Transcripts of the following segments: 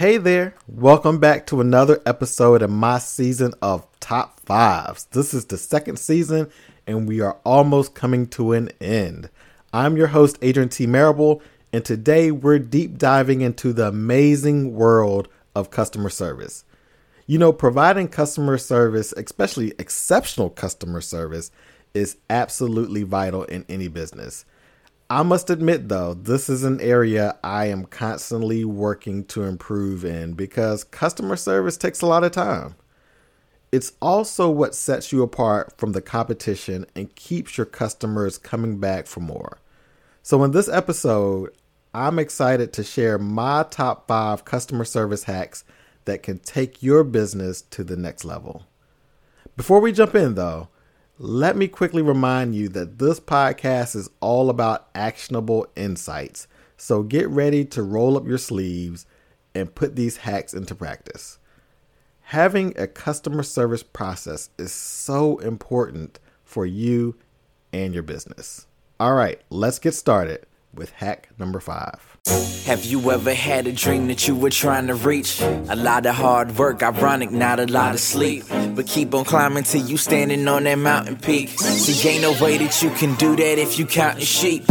Hey there, welcome back to another episode of my season of Top Fives. This is the second season, and we are almost coming to an end. I'm your host, Adrian T. Marable, and today we're deep diving into the amazing world of customer service. You know, providing customer service, especially exceptional customer service, is absolutely vital in any business. I must admit, though, this is an area I am constantly working to improve in because customer service takes a lot of time. It's also what sets you apart from the competition and keeps your customers coming back for more. So, in this episode, I'm excited to share my top five customer service hacks that can take your business to the next level. Before we jump in, though, let me quickly remind you that this podcast is all about actionable insights. So get ready to roll up your sleeves and put these hacks into practice. Having a customer service process is so important for you and your business. All right, let's get started with hack number five. Have you ever had a dream that you were trying to reach? A lot of hard work, ironic, not a lot of sleep. But keep on climbing till you standing on that mountain peak. See, ain't no way that you can do that if you counting sheep.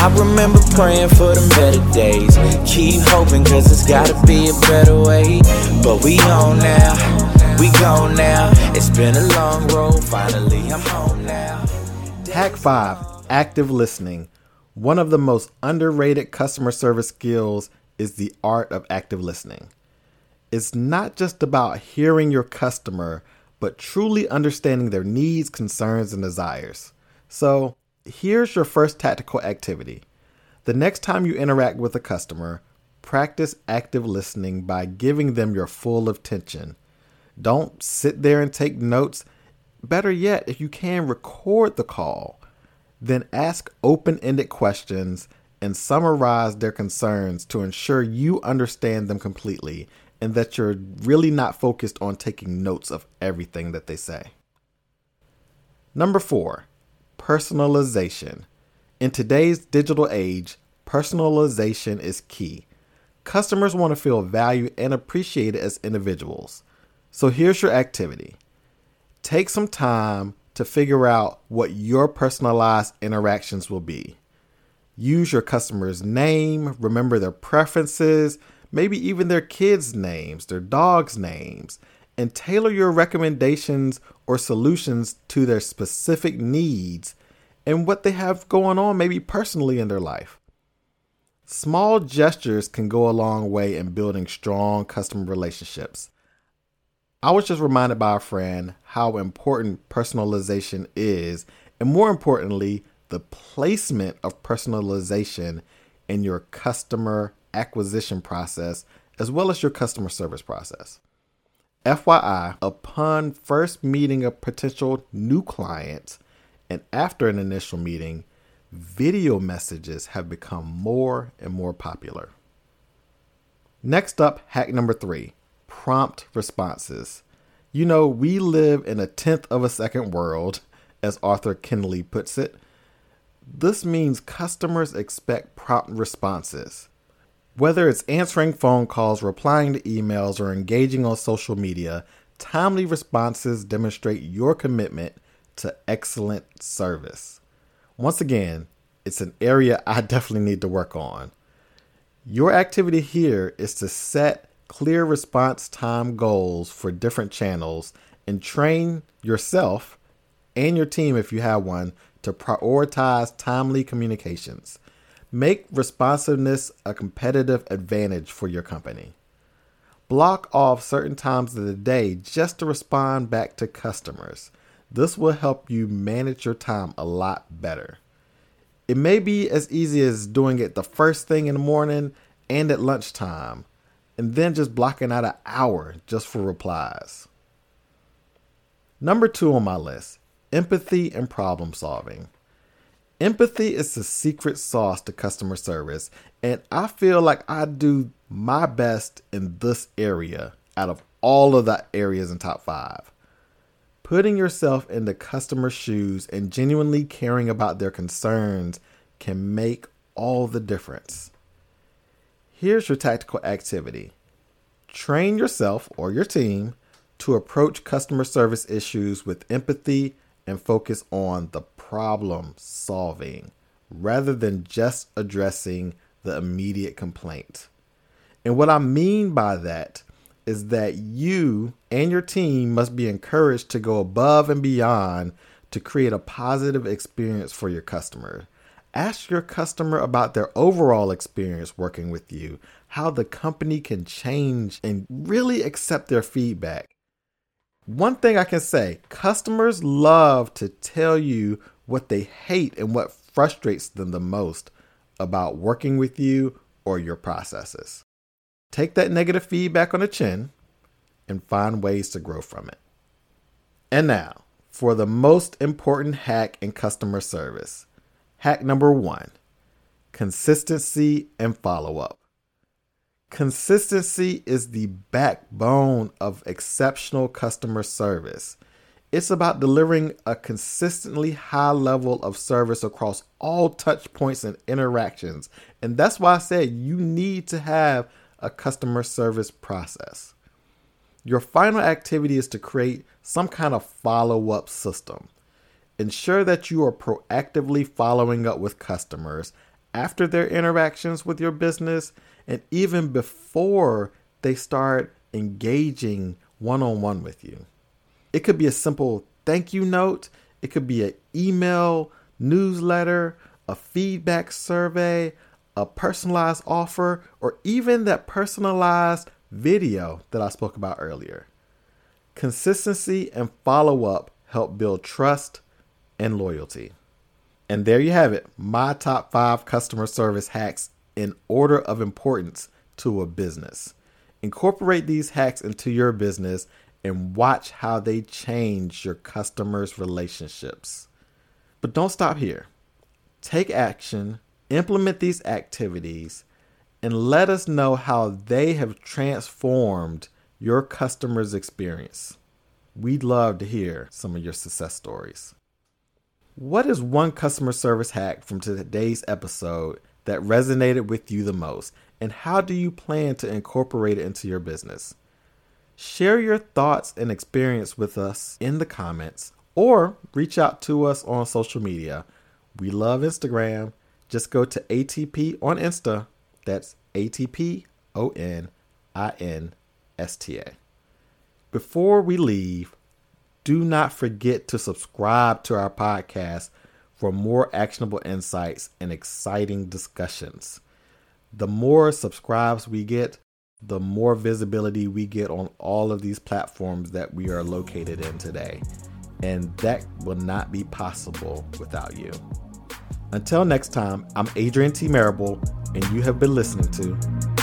I remember praying for the better days. Keep hoping, cause it's gotta be a better way. But we on now, we gone now. It's been a long road, finally I'm home now. Hack 5 Active Listening one of the most underrated customer service skills is the art of active listening. It's not just about hearing your customer, but truly understanding their needs, concerns, and desires. So, here's your first tactical activity. The next time you interact with a customer, practice active listening by giving them your full attention. Don't sit there and take notes. Better yet, if you can, record the call. Then ask open ended questions and summarize their concerns to ensure you understand them completely and that you're really not focused on taking notes of everything that they say. Number four, personalization. In today's digital age, personalization is key. Customers want to feel valued and appreciated as individuals. So here's your activity take some time to figure out what your personalized interactions will be. Use your customer's name, remember their preferences, maybe even their kids' names, their dogs' names, and tailor your recommendations or solutions to their specific needs and what they have going on, maybe personally in their life. Small gestures can go a long way in building strong customer relationships. I was just reminded by a friend how important personalization is, and more importantly, the placement of personalization in your customer acquisition process as well as your customer service process. FYI, upon first meeting a potential new client and after an initial meeting, video messages have become more and more popular. Next up, hack number three prompt responses. You know, we live in a tenth of a second world, as Arthur Kennedy puts it. This means customers expect prompt responses. Whether it's answering phone calls, replying to emails, or engaging on social media, timely responses demonstrate your commitment to excellent service. Once again, it's an area I definitely need to work on. Your activity here is to set clear response time goals for different channels and train yourself and your team, if you have one, to prioritize timely communications. Make responsiveness a competitive advantage for your company. Block off certain times of the day just to respond back to customers. This will help you manage your time a lot better. It may be as easy as doing it the first thing in the morning and at lunchtime, and then just blocking out an hour just for replies. Number two on my list empathy and problem solving. Empathy is the secret sauce to customer service, and I feel like I do my best in this area out of all of the areas in top five. Putting yourself in the customer's shoes and genuinely caring about their concerns can make all the difference. Here's your tactical activity Train yourself or your team to approach customer service issues with empathy and focus on the problem solving rather than just addressing the immediate complaint. And what I mean by that is that you and your team must be encouraged to go above and beyond to create a positive experience for your customer. Ask your customer about their overall experience working with you, how the company can change, and really accept their feedback. One thing I can say customers love to tell you what they hate and what frustrates them the most about working with you or your processes. Take that negative feedback on the chin and find ways to grow from it. And now, for the most important hack in customer service. Hack number one consistency and follow up. Consistency is the backbone of exceptional customer service. It's about delivering a consistently high level of service across all touch points and interactions. And that's why I said you need to have a customer service process. Your final activity is to create some kind of follow up system. Ensure that you are proactively following up with customers after their interactions with your business and even before they start engaging one on one with you. It could be a simple thank you note, it could be an email, newsletter, a feedback survey, a personalized offer, or even that personalized video that I spoke about earlier. Consistency and follow up help build trust and loyalty. And there you have it my top five customer service hacks in order of importance to a business. Incorporate these hacks into your business and watch how they change your customers' relationships. But don't stop here. Take action implement these activities, and let us know how they have transformed your customers' experience. We'd love to hear some of your success stories. What is one customer service hack from today's episode that resonated with you the most, and how do you plan to incorporate it into your business? Share your thoughts and experience with us in the comments or reach out to us on social media. We love Instagram just go to ATP on Insta. That's ATP O N I N S T A. Before we leave, do not forget to subscribe to our podcast for more actionable insights and exciting discussions. The more subscribes we get, the more visibility we get on all of these platforms that we are located in today. And that will not be possible without you. Until next time, I'm Adrian T. Marable, and you have been listening to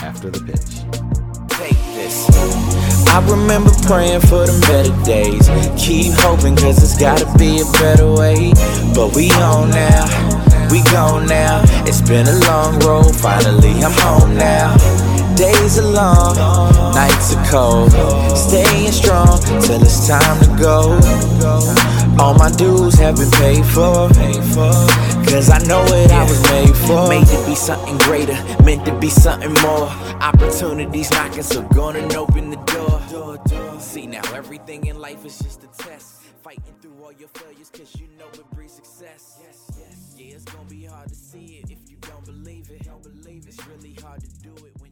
After the Pitch. Take this. I remember praying for them better days. Keep hoping, cause it's gotta be a better way. But we on now, we gone now. It's been a long road, finally I'm home now. Days are long, nights are cold. Staying strong till it's time to go. All my dues have been paid for. Cause I know what I was made for. Made to be something greater, meant to be something more. Opportunities knocking, so gonna open the door. See, now everything in life is just a test. Fighting through all your failures, cause you know it brings success. Yes, yes. Yeah, it's gonna be hard to see it if you don't believe it. Don't believe it. It's really hard to do it when